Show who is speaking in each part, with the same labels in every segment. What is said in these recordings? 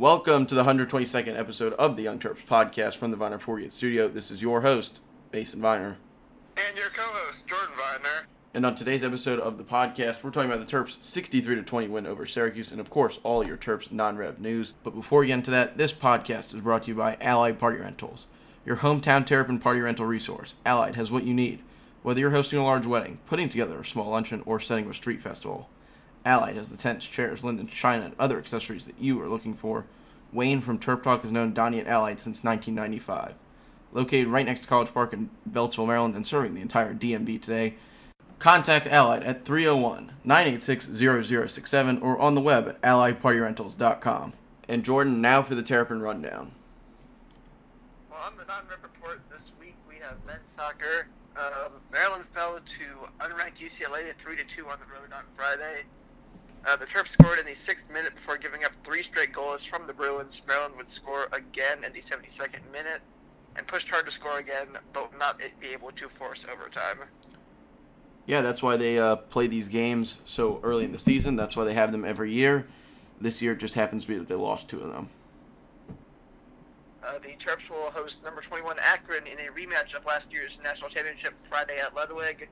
Speaker 1: Welcome to the 122nd episode of the Young Terps podcast from the Viner 48 studio. This is your host, Mason Viner.
Speaker 2: And your co-host, Jordan Viner.
Speaker 1: And on today's episode of the podcast, we're talking about the Terps' 63 to 20 win over Syracuse, and of course, all your Terps non-rev news. But before we get into that, this podcast is brought to you by Allied Party Rentals, your hometown Terrapin party rental resource. Allied has what you need, whether you're hosting a large wedding, putting together a small luncheon, or setting up a street festival. Allied has the tents, chairs, lindens, china, and other accessories that you are looking for. Wayne from Terp Talk has known Donnie at Allied since 1995. Located right next to College Park in Beltsville, Maryland, and serving the entire DMV today, contact Allied at 301 986 0067 or on the web at alliedpartyrentals.com. And Jordan, now for the Terrapin Rundown.
Speaker 2: Well, on the non-rev report this week, we have men's soccer. Um, Maryland fell to unranked UCLA at 3 to 2 on the road on Friday. Uh, the Terps scored in the sixth minute before giving up three straight goals from the Bruins. Maryland would score again in the 72nd minute and pushed hard to score again, but not be able to force overtime.
Speaker 1: Yeah, that's why they uh, play these games so early in the season. That's why they have them every year. This year it just happens to be that they lost two of them.
Speaker 2: Uh, the Terps will host number 21 Akron in a rematch of last year's national championship Friday at Ludwig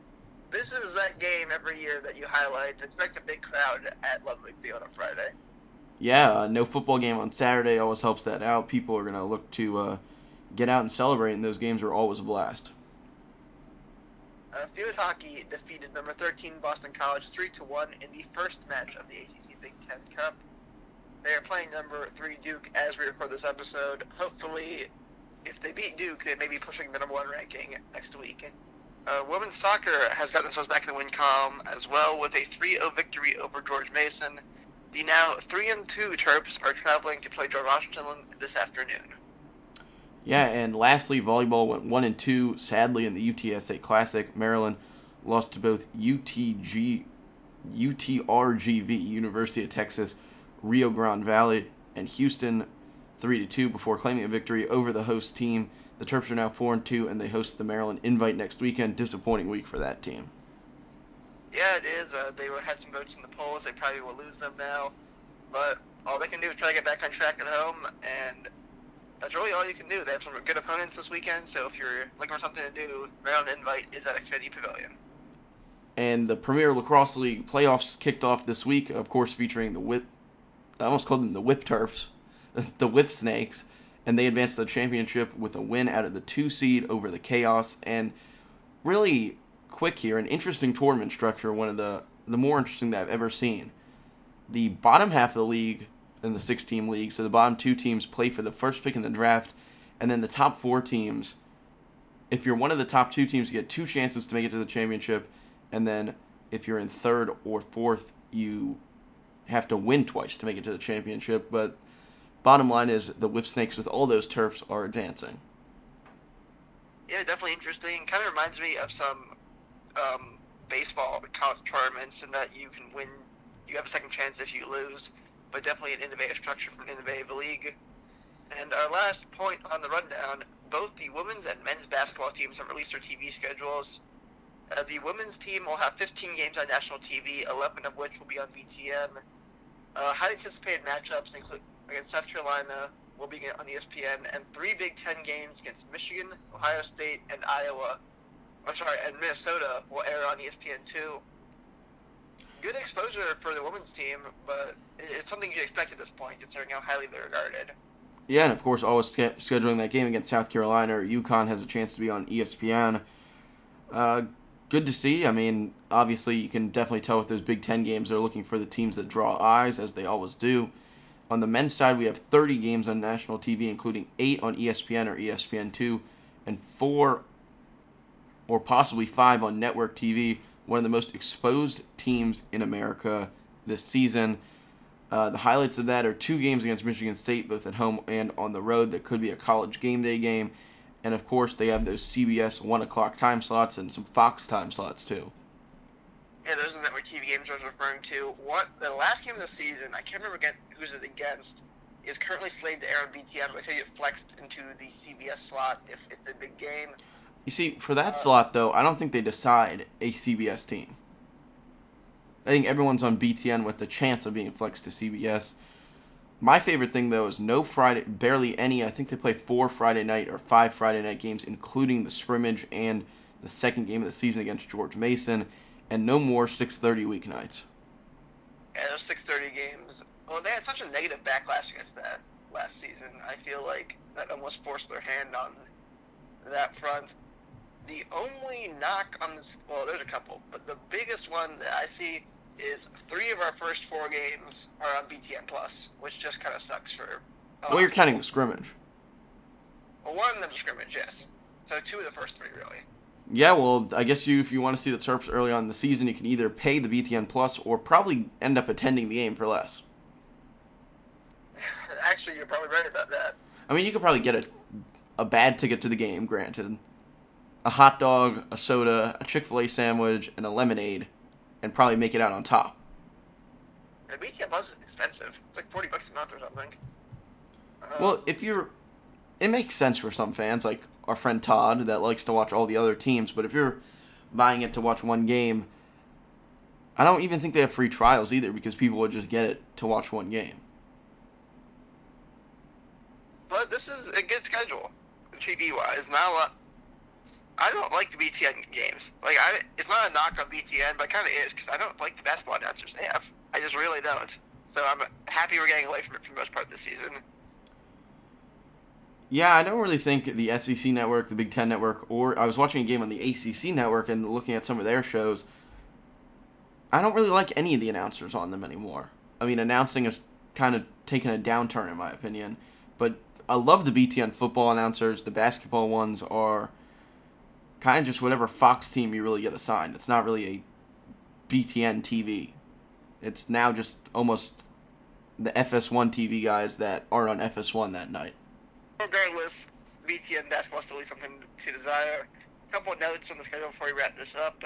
Speaker 2: this is that game every year that you highlight. Expect a big crowd at Ludwig Field on Friday.
Speaker 1: Yeah, uh, no football game on Saturday always helps that out. People are going to look to uh, get out and celebrate, and those games are always a blast.
Speaker 2: Uh, field hockey defeated number 13 Boston College 3 to 1 in the first match of the ACC Big Ten Cup. They are playing number 3 Duke as we record this episode. Hopefully, if they beat Duke, they may be pushing the number 1 ranking next week. Uh, women's soccer has got themselves back in the win column as well with a 3-0 victory over George Mason. The now 3 and 2 Terps are traveling to play George Washington this afternoon.
Speaker 1: Yeah, and lastly, volleyball went 1 and 2 sadly in the UTSA Classic. Maryland lost to both UTG UTRGV University of Texas, Rio Grande Valley, and Houston 3 to 2 before claiming a victory over the host team the Terps are now four and two, and they host the Maryland Invite next weekend. Disappointing week for that team.
Speaker 2: Yeah, it is. Uh, they had some votes in the polls. They probably will lose them now, but all they can do is try to get back on track at home, and that's really all you can do. They have some good opponents this weekend, so if you're looking for something to do, Maryland Invite is at Xfinity Pavilion.
Speaker 1: And the Premier Lacrosse League playoffs kicked off this week, of course, featuring the Whip. I almost called them the Whip Terps, the Whip Snakes and they advanced to the championship with a win out of the two seed over the Chaos. And really quick here, an interesting tournament structure, one of the the more interesting that I've ever seen. The bottom half of the league in the six team league, so the bottom two teams play for the first pick in the draft, and then the top four teams. If you're one of the top two teams, you get two chances to make it to the championship, and then if you're in third or fourth, you have to win twice to make it to the championship. But bottom line is the Whip Snakes with all those Terps are advancing.
Speaker 2: Yeah, definitely interesting. Kind of reminds me of some um, baseball tournaments in that you can win, you have a second chance if you lose, but definitely an innovative structure from an innovative league. And our last point on the rundown, both the women's and men's basketball teams have released their TV schedules. Uh, the women's team will have 15 games on national TV, 11 of which will be on BTN. Uh, highly anticipated matchups include against South Carolina will be on ESPN, and three Big Ten games against Michigan, Ohio State, and Iowa. I'm sorry, and Minnesota will air on ESPN too. Good exposure for the women's team, but it's something you expect at this point, considering how highly they're regarded.
Speaker 1: Yeah, and of course, always scheduling that game against South Carolina or UConn has a chance to be on ESPN. Uh, good to see. I mean, obviously, you can definitely tell with those Big Ten games, they're looking for the teams that draw eyes, as they always do. On the men's side, we have 30 games on national TV, including eight on ESPN or ESPN2, and four or possibly five on network TV. One of the most exposed teams in America this season. Uh, the highlights of that are two games against Michigan State, both at home and on the road. That could be a college game day game. And of course, they have those CBS 1 o'clock time slots and some Fox time slots too.
Speaker 2: Yeah, those are the network TV games I was referring to. What the last game of the season, I can't remember again who's it against, is currently slated to air on BTN, but I tell you it flexed into the CBS slot if it's a big game.
Speaker 1: You see, for that uh, slot though, I don't think they decide a CBS team. I think everyone's on BTN with the chance of being flexed to CBS. My favorite thing though is no Friday, barely any. I think they play four Friday night or five Friday night games, including the scrimmage and the second game of the season against George Mason, and no more 6:30 weeknights.
Speaker 2: Yeah, those 6:30 games. Well, they had such a negative backlash against that last season. I feel like that almost forced their hand on that front. The only knock on this, well, there's a couple, but the biggest one that I see is three of our first four games are on BTN Plus, which just kind of sucks for.
Speaker 1: Um, well, you're counting the scrimmage.
Speaker 2: Well, one of them scrimmage, yes. So two of the first three, really.
Speaker 1: Yeah, well, I guess you if you want to see the Terps early on in the season, you can either pay the BTN Plus or probably end up attending the game for less.
Speaker 2: Actually, you're probably right about that.
Speaker 1: I mean, you could probably get a a bad ticket to the game, granted, a hot dog, a soda, a Chick Fil A sandwich, and a lemonade, and probably make it out on top.
Speaker 2: The BTN Plus is expensive. It's like forty bucks a month or something.
Speaker 1: Um, well, if you're, it makes sense for some fans, like our friend Todd, that likes to watch all the other teams. But if you're buying it to watch one game, I don't even think they have free trials either because people would just get it to watch one game.
Speaker 2: But this is a good schedule, TV wise. Not a lot. I don't like the BTN games. Like, I, it's not a knock on BTN, but kind of is because I don't like the basketball announcers they have. I just really don't. So I'm happy we're getting away from it for the most part this season.
Speaker 1: Yeah, I don't really think the SEC network, the Big Ten network, or I was watching a game on the ACC network and looking at some of their shows. I don't really like any of the announcers on them anymore. I mean, announcing is kind of taking a downturn in my opinion. But I love the BTN football announcers. The basketball ones are kind of just whatever Fox team you really get assigned. It's not really a BTN TV. It's now just almost the FS1 TV guys that aren't on FS1 that night.
Speaker 2: Regardless, BTN basketball still leaves something to desire. A couple notes on the schedule before we wrap this up.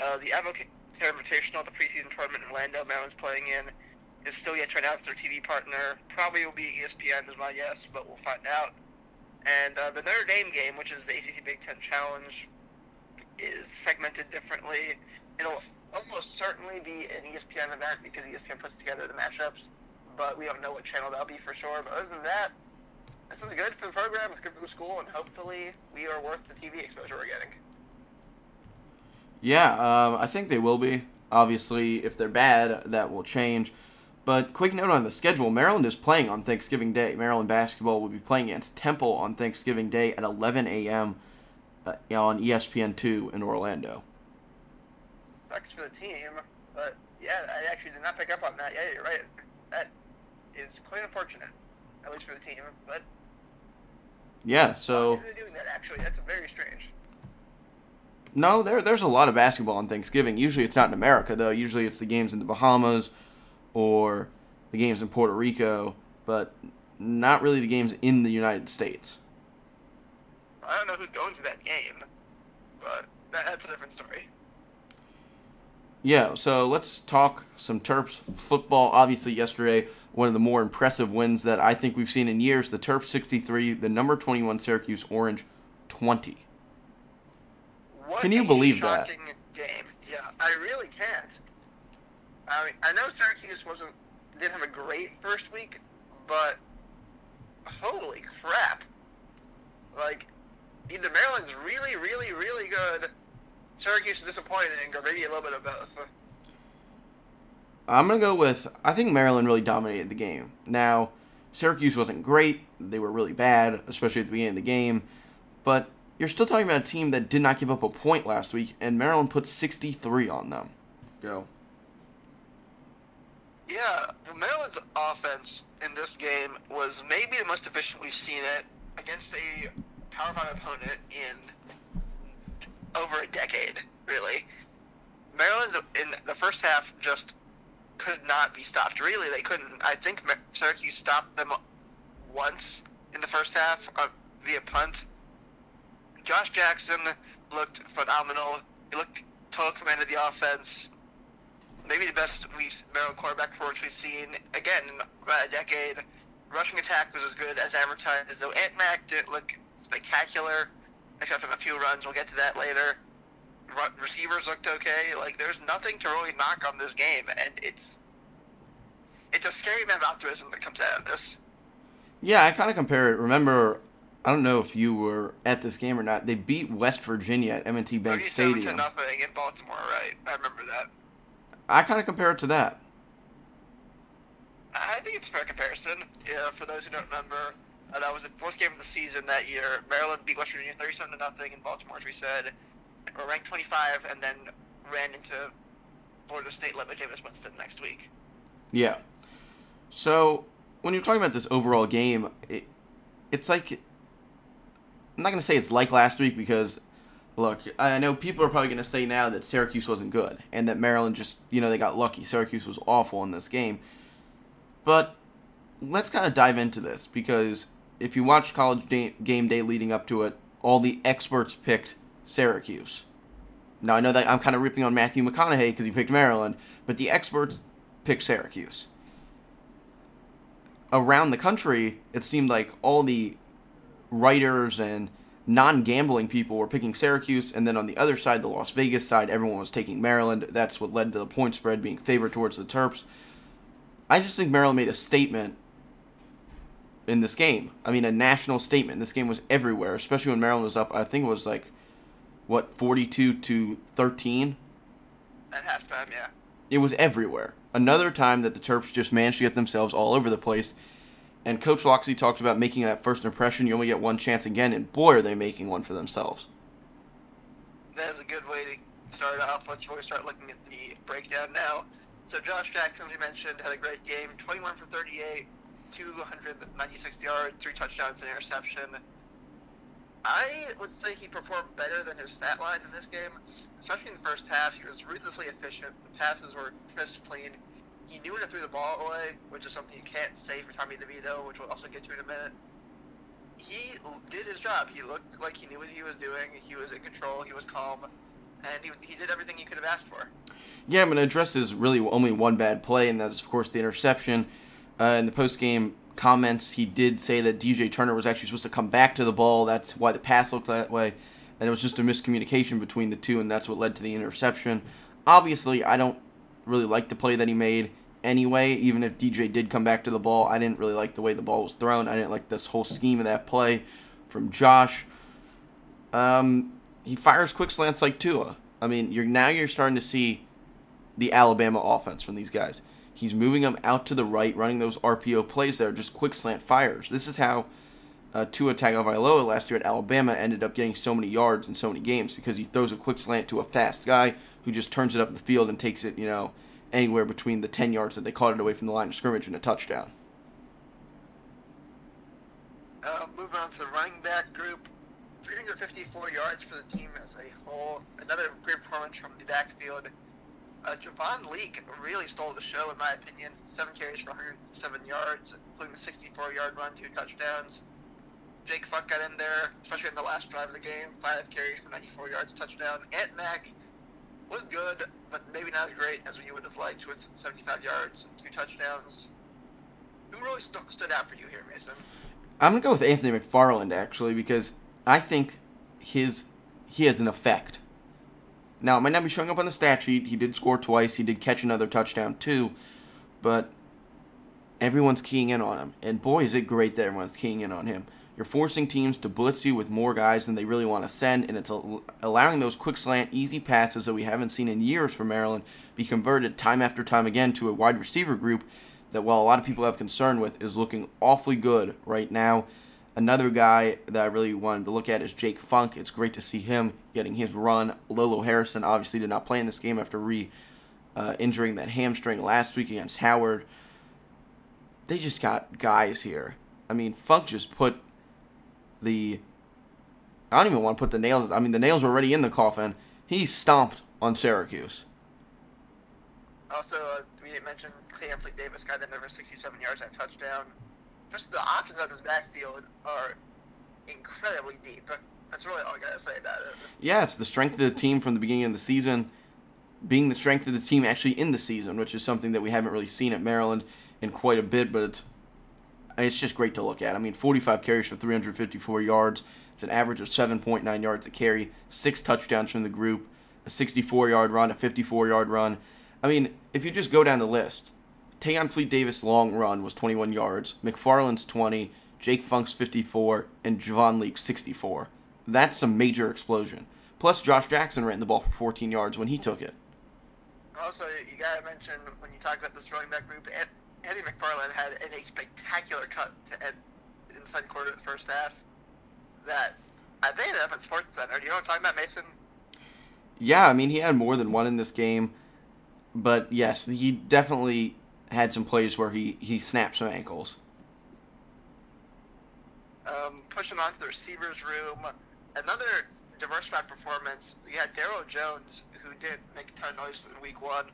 Speaker 2: Uh, the AdvoCare Invitational, the preseason tournament in Orlando, Maryland's playing in, is still yet to announce their TV partner. Probably will be ESPN, is my guess, but we'll find out. And uh, the Notre Dame game, which is the ACC Big Ten Challenge, is segmented differently. It'll almost certainly be an ESPN event because ESPN puts together the matchups, but we don't know what channel that'll be for sure. But other than that, this is good for the program. It's good for the school, and hopefully, we are worth the TV exposure we're getting.
Speaker 1: Yeah, um, I think they will be. Obviously, if they're bad, that will change. But quick note on the schedule: Maryland is playing on Thanksgiving Day. Maryland basketball will be playing against Temple on Thanksgiving Day at 11 a.m. Uh, on ESPN2 in Orlando.
Speaker 2: Sucks for the team, but yeah, I actually did not pick up on that. Yeah, you're right. That is quite unfortunate, at least for the team. But
Speaker 1: yeah, so.
Speaker 2: Why are they doing that? Actually, that's very strange.
Speaker 1: No, there there's a lot of basketball on Thanksgiving. Usually it's not in America though. Usually it's the games in the Bahamas or the games in Puerto Rico, but not really the games in the United States.
Speaker 2: I don't know who's going to that game, but that's a different story.
Speaker 1: Yeah, so let's talk some Terps football. Obviously, yesterday, one of the more impressive wins that I think we've seen in years. The Terps 63, the number 21 Syracuse Orange 20.
Speaker 2: What
Speaker 1: Can you believe that?
Speaker 2: game. Yeah, I really can't. I mean, I know Syracuse wasn't didn't have a great first week, but holy crap! Like, either Maryland's really, really, really good, Syracuse is disappointing, or maybe a little bit of both.
Speaker 1: I'm gonna go with I think Maryland really dominated the game. Now, Syracuse wasn't great; they were really bad, especially at the beginning of the game. But you're still talking about a team that did not give up a point last week, and Maryland put 63 on them. Go.
Speaker 2: Yeah, Maryland's offense in this game was maybe the most efficient we've seen it against a Power Five opponent in over a decade, really. Maryland in the first half just could not be stopped. Really, they couldn't. I think Syracuse stopped them once in the first half uh, via punt. Josh Jackson looked phenomenal. He looked total command of the offense maybe the best we've Maryland quarterback performance we've seen again in about a decade. Rushing attack was as good as advertised, though Ant Mac didn't look spectacular, except for a few runs. We'll get to that later. Re- receivers looked okay. Like there's nothing to really knock on this game, and it's it's a scary amount of optimism that comes out of this.
Speaker 1: Yeah, I kind of compare it. Remember, I don't know if you were at this game or not. They beat West Virginia at M&T Bank Stadium.
Speaker 2: to nothing in Baltimore, right? I remember that.
Speaker 1: I kind of compare it to that.
Speaker 2: I think it's a fair comparison. Yeah, for those who don't remember, uh, that was the fourth game of the season that year. Maryland beat West Virginia 37 to nothing in Baltimore, as we said. Were ranked 25, and then ran into Florida State led by Jameis Winston next week.
Speaker 1: Yeah. So when you're talking about this overall game, it, it's like I'm not going to say it's like last week because look, I know people are probably going to say now that Syracuse wasn't good and that Maryland just, you know, they got lucky. Syracuse was awful in this game. But let's kind of dive into this because if you watch college day, game day leading up to it, all the experts picked Syracuse. Now I know that I'm kind of ripping on Matthew McConaughey because he picked Maryland, but the experts picked Syracuse. Around the country, it seemed like all the writers and non-gambling people were picking Syracuse, and then on the other side, the Las Vegas side, everyone was taking Maryland. That's what led to the point spread being favored towards the Terps. I just think Maryland made a statement in this game. I mean, a national statement. This game was everywhere, especially when Maryland was up. I think it was like what forty-two to thirteen.
Speaker 2: At halftime, yeah.
Speaker 1: It was everywhere. Another time that the Terps just managed to get themselves all over the place. And Coach Locksley talked about making that first impression. You only get one chance again, and boy, are they making one for themselves.
Speaker 2: That is a good way to start off. Let's really start looking at the breakdown now. So Josh Jackson, we mentioned, had a great game. 21 for 38, 296 yards, three touchdowns, and interception. I would say he performed better than his stat line in this game, especially in the first half. He was ruthlessly efficient. The passes were crisp, clean. He knew when to throw the ball away, which is something you can't say for Tommy DeVito, which we'll also get to in a minute. He did his job. He looked like he knew what he was doing. He was in control. He was calm, and he, he did everything he could have asked for.
Speaker 1: Yeah, I'm going to address his really only one bad play, and that is, of course, the interception. Uh, in the post game comments, he did say that DJ Turner was actually supposed to come back to the ball. That's why the pass looked that way, and it was just a miscommunication between the two, and that's what led to the interception. Obviously, I don't really like the play that he made anyway. Even if DJ did come back to the ball, I didn't really like the way the ball was thrown. I didn't like this whole scheme of that play from Josh. Um, he fires quick slants like Tua. I mean, you're now you're starting to see the Alabama offense from these guys. He's moving them out to the right, running those RPO plays there, just quick slant fires. This is how uh, Tua Tagovailoa last year at Alabama ended up getting so many yards in so many games because he throws a quick slant to a fast guy who just turns it up the field and takes it, you know, anywhere between the 10 yards that they caught it away from the line of scrimmage and a touchdown.
Speaker 2: Uh, moving on to the running back group, 354 yards for the team as a whole. Another great performance from the backfield. Uh, Javon Leake really stole the show, in my opinion. Seven carries for 107 yards, including the 64-yard run, two touchdowns. Jake Funk got in there, especially in the last drive of the game. Five carries for 94 yards, touchdown. Ant Mack was good, but maybe not as great as you would have liked with 75 yards and two touchdowns. Who really st- stood out for you here, Mason?
Speaker 1: I'm gonna go with Anthony McFarland actually because I think his he has an effect. Now, it might not be showing up on the stat sheet. He did score twice. He did catch another touchdown, too. But everyone's keying in on him. And boy, is it great that everyone's keying in on him. You're forcing teams to blitz you with more guys than they really want to send, and it's allowing those quick slant, easy passes that we haven't seen in years from Maryland be converted time after time again to a wide receiver group that, while a lot of people have concern with, is looking awfully good right now. Another guy that I really wanted to look at is Jake Funk. It's great to see him getting his run. Lolo Harrison obviously did not play in this game after re uh, injuring that hamstring last week against Howard. They just got guys here. I mean, Funk just put the. I don't even want to put the nails. I mean, the nails were already in the coffin. He stomped on Syracuse.
Speaker 2: Also, uh, we mentioned Anthony Davis got there for 67 yards a touchdown just the options of his backfield are incredibly deep. That's really all I gotta say about it.
Speaker 1: Yeah, it's the strength of the team from the beginning of the season, being the strength of the team actually in the season, which is something that we haven't really seen at Maryland in quite a bit. But it's it's just great to look at. I mean, 45 carries for 354 yards. It's an average of 7.9 yards a carry, six touchdowns from the group, a 64 yard run, a 54 yard run. I mean, if you just go down the list, Tayon Fleet Davis' long run was 21 yards, McFarland's 20, Jake Funk's 54, and Javon Leake 64. That's a major explosion. Plus, Josh Jackson ran the ball for 14 yards when he took it.
Speaker 2: Also, you gotta mention when you talk about this running back group, Eddie McFarland had a spectacular cut to end the second quarter of the first half. That I think ended up at Sports Center. Do you know what I'm talking about, Mason?
Speaker 1: Yeah, I mean he had more than one in this game, but yes, he definitely had some plays where he he snapped some ankles.
Speaker 2: Um, pushing on to the receivers room, another diversified performance. You had Darryl Jones, who didn't make a ton of noise in Week One,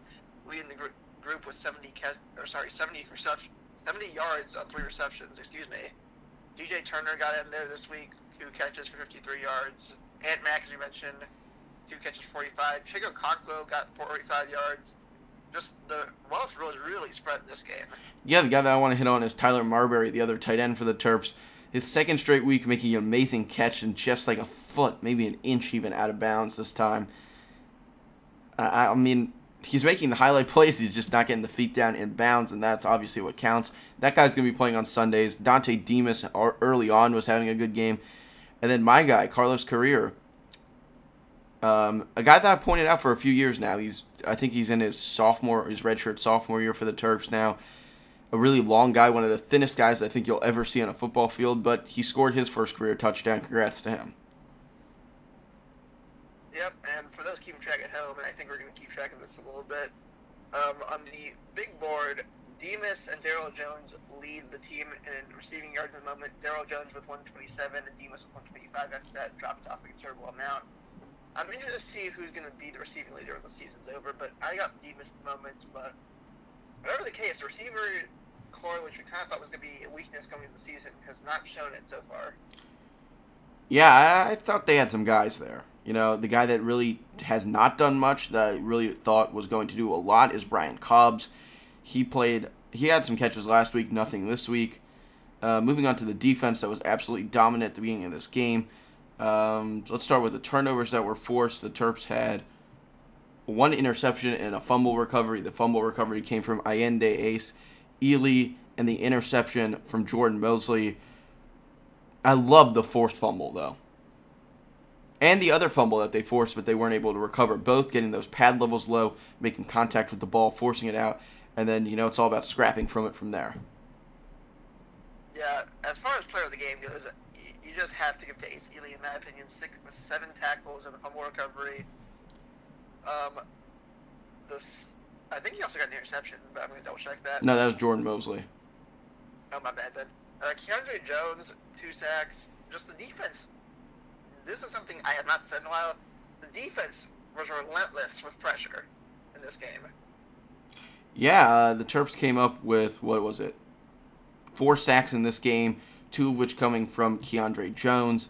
Speaker 2: leading the group group with 70 catch, or sorry, 70 reception, 70 yards on three receptions. Excuse me. DJ Turner got in there this week, two catches for 53 yards. Ant Mack, as you mentioned, two catches, 45. Chig Okonkwo got 45 yards. Just the wealth was really spread this game.
Speaker 1: Yeah, the guy that I want to hit on is Tyler Mabry, the other tight end for the Terps. His second straight week making an amazing catch and just like a foot, maybe an inch even out of bounds this time. I, I mean, he's making the highlight plays. He's just not getting the feet down in bounds, and that's obviously what counts. That guy's going to be playing on Sundays. Dontay Demus early on was having a good game. And then my guy, Carlos Carriere, um, a guy that I pointed out for a few years now. He's I think he's in his sophomore, his redshirt sophomore year for the Terps now. A really long guy, one of the thinnest guys I think you'll ever see on a football field, but he scored his first career touchdown. Congrats to him.
Speaker 2: Yep, and for those keeping track at home, and I think we're going to keep track of this a little bit, um, on the big board, Demus and Darryl Jones lead the team in receiving yards at the moment. Darryl Jones with 127 and Demus with 125. After that, drops off a considerable amount. I'm interested to see who's going to be the receiving leader when the season's over, but I got Demus at the moment. But whatever the case, receiver corps, which we kind of thought was going to be a weakness coming into the season, has not shown it so far.
Speaker 1: Yeah, I, I thought they had some guys there. You know, the guy that really has not done much that I really thought was going to do a lot is Brian Cobbs. He played, he had some catches last week, nothing this week. Uh, moving on to the defense that was absolutely dominant at the beginning of this game. Um, let's start with the turnovers that were forced. The Terps had one interception and a fumble recovery. The fumble recovery came from Ayinde Ace, Eley, and the interception from Jordan Mosley. I love the forced fumble, though and the other fumble that they forced, but they weren't able to recover. Both getting those pad levels low, making contact with the ball, forcing it out, and then you know it's all about scrapping from it from there.
Speaker 2: Yeah, as far as player of the game goes, just have to give to Ace Eley, in my opinion, six with seven tackles and a fumble recovery. Um, this, I think he also got an interception, but I'm gonna double check that.
Speaker 1: No, that was Jordan Mosley.
Speaker 2: Oh my bad then. Uh, Keandre Jones, two sacks. Just the defense this is something I have not said in a while. The defense was relentless with pressure in this game.
Speaker 1: Yeah, uh, the Terps came up with what was it? Four sacks in this game, two of which coming from Keandre Jones.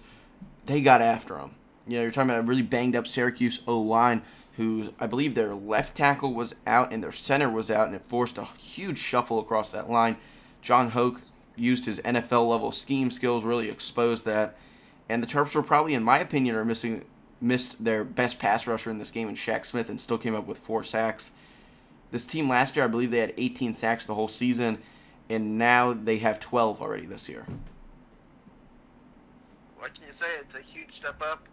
Speaker 1: They got after him. You know, you're talking about a really banged up Syracuse O line, who I believe their left tackle was out and their center was out, and it forced a huge shuffle across that line. Jon Hoke used his NFL level scheme skills, really exposed that. And the Terps were probably, in my opinion, are missing missed their best pass rusher in this game in Shaq Smith and still came up with four sacks. This team last year, I believe they had 18 sacks the whole season, and now they have 12 already this year.
Speaker 2: What can you say? It's a huge step up.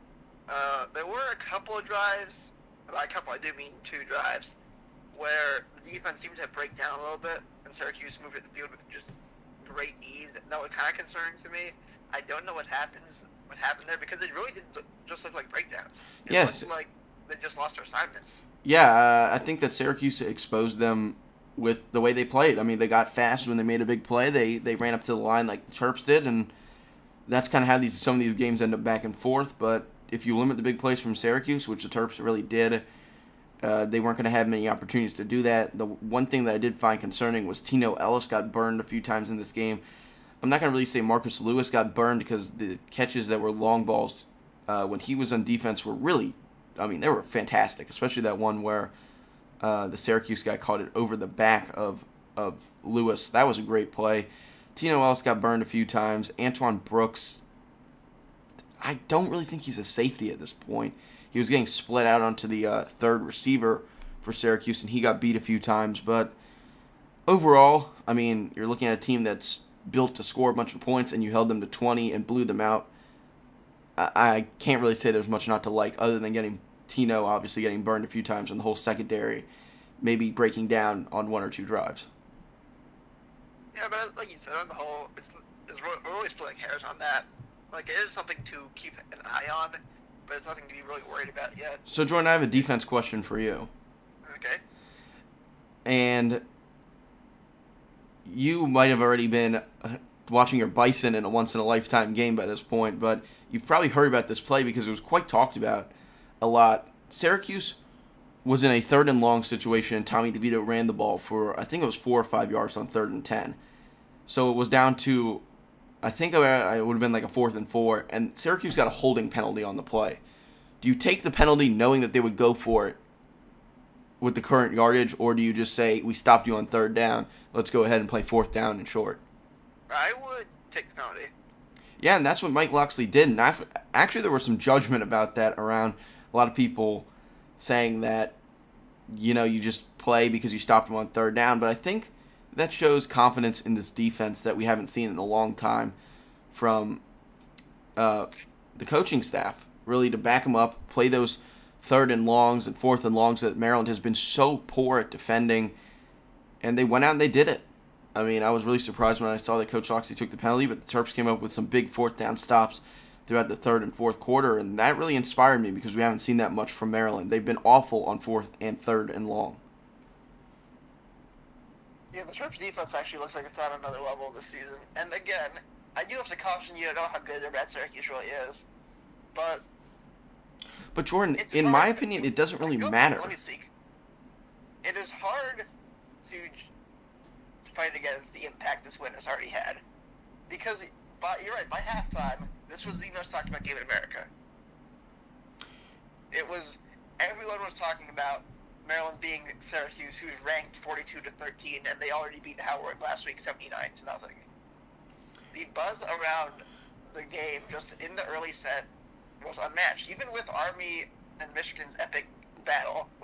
Speaker 2: Uh, there were a couple of drives, by a couple I do mean two drives, where the defense seemed to break down a little bit, and Syracuse moved it the field with just great ease. That was kind of concerning to me. I don't know what happens what happened there because it really did just look like breakdowns. It
Speaker 1: yes,
Speaker 2: like they just lost their assignments.
Speaker 1: Yeah, uh, I think that Syracuse exposed them with the way they played. I mean, they got fast when they made a big play. They they ran up to the line like the Terps did, and that's kind of how these some of these games end up back and forth. But if you limit the big plays from Syracuse, which the Terps really did, uh, they weren't going to have many opportunities to do that. The one thing that I did find concerning was Tino Ellis got burned a few times in this game. I'm not going to really say Marcus Lewis got burned because the catches that were long balls uh, when he was on defense were really, I mean, they were fantastic, especially that one where uh, the Syracuse guy caught it over the back of, of Lewis. That was a great play. Tino Ellis got burned a few times. Antoine Brooks, I don't really think he's a safety at this point. He was getting split out onto the uh, third receiver for Syracuse, and he got beat a few times, but overall, I mean, you're looking at a team that's built to score a bunch of points, and you held them to 20 and blew them out. I, I can't really say there's much not to like, other than getting Tino obviously getting burned a few times, and the whole secondary maybe breaking down on one or two drives.
Speaker 2: Yeah, but like you said, on the whole, it's, it's we're always splitting hairs on that. Like it is something to keep an eye on, but it's nothing to be really worried about yet.
Speaker 1: So Jordan, I have a defense question for you.
Speaker 2: Okay.
Speaker 1: And you might have already been uh, watching your Bison in a once in a lifetime game by this point, but you've probably heard about this play because it was quite talked about a lot. Syracuse was in a third and long situation, and Tommy DeVito ran the ball for I think it was four or five yards on third and ten. So it was down to I think it would have been like a fourth and four, and Syracuse got a holding penalty on the play. Do you take the penalty knowing that they would go for it with the current yardage, or do you just say we stopped you on third down? Let's go ahead and play fourth down and short.
Speaker 2: I would take the penalty.
Speaker 1: Yeah, and that's what Mike Locksley did. And I've, actually, there was some judgment about that around a lot of people saying that you know you just play because you stopped him on third down. But I think that shows confidence in this defense that we haven't seen in a long time from uh, the coaching staff. Really to back them up, play those third and longs and fourth and longs that Maryland has been so poor at defending, and they went out and they did it. I mean, I was really surprised when I saw that Coach Locksley took the penalty, but the Terps came up with some big fourth down stops throughout the third and fourth quarter, and that really inspired me because we haven't seen that much from Maryland. They've been awful on fourth and third and long.
Speaker 2: Yeah, the Terps defense actually looks like it's on another level this season. And again, I do have to caution you to know how good or bad Syracuse really is. But
Speaker 1: but Jordan, in my opinion, it doesn't really matter.
Speaker 2: Let me speak. It is hard to fight against the impact this win has already had, because by, you're right. By halftime, this was the most talked about game in America. It was everyone was talking about Maryland being Syracuse, who's ranked 42 to 13, and they already beat Howard last week 79 to nothing. The buzz around the game, just in the early set, was unmatched. Even with Army and Michigan's epic battle,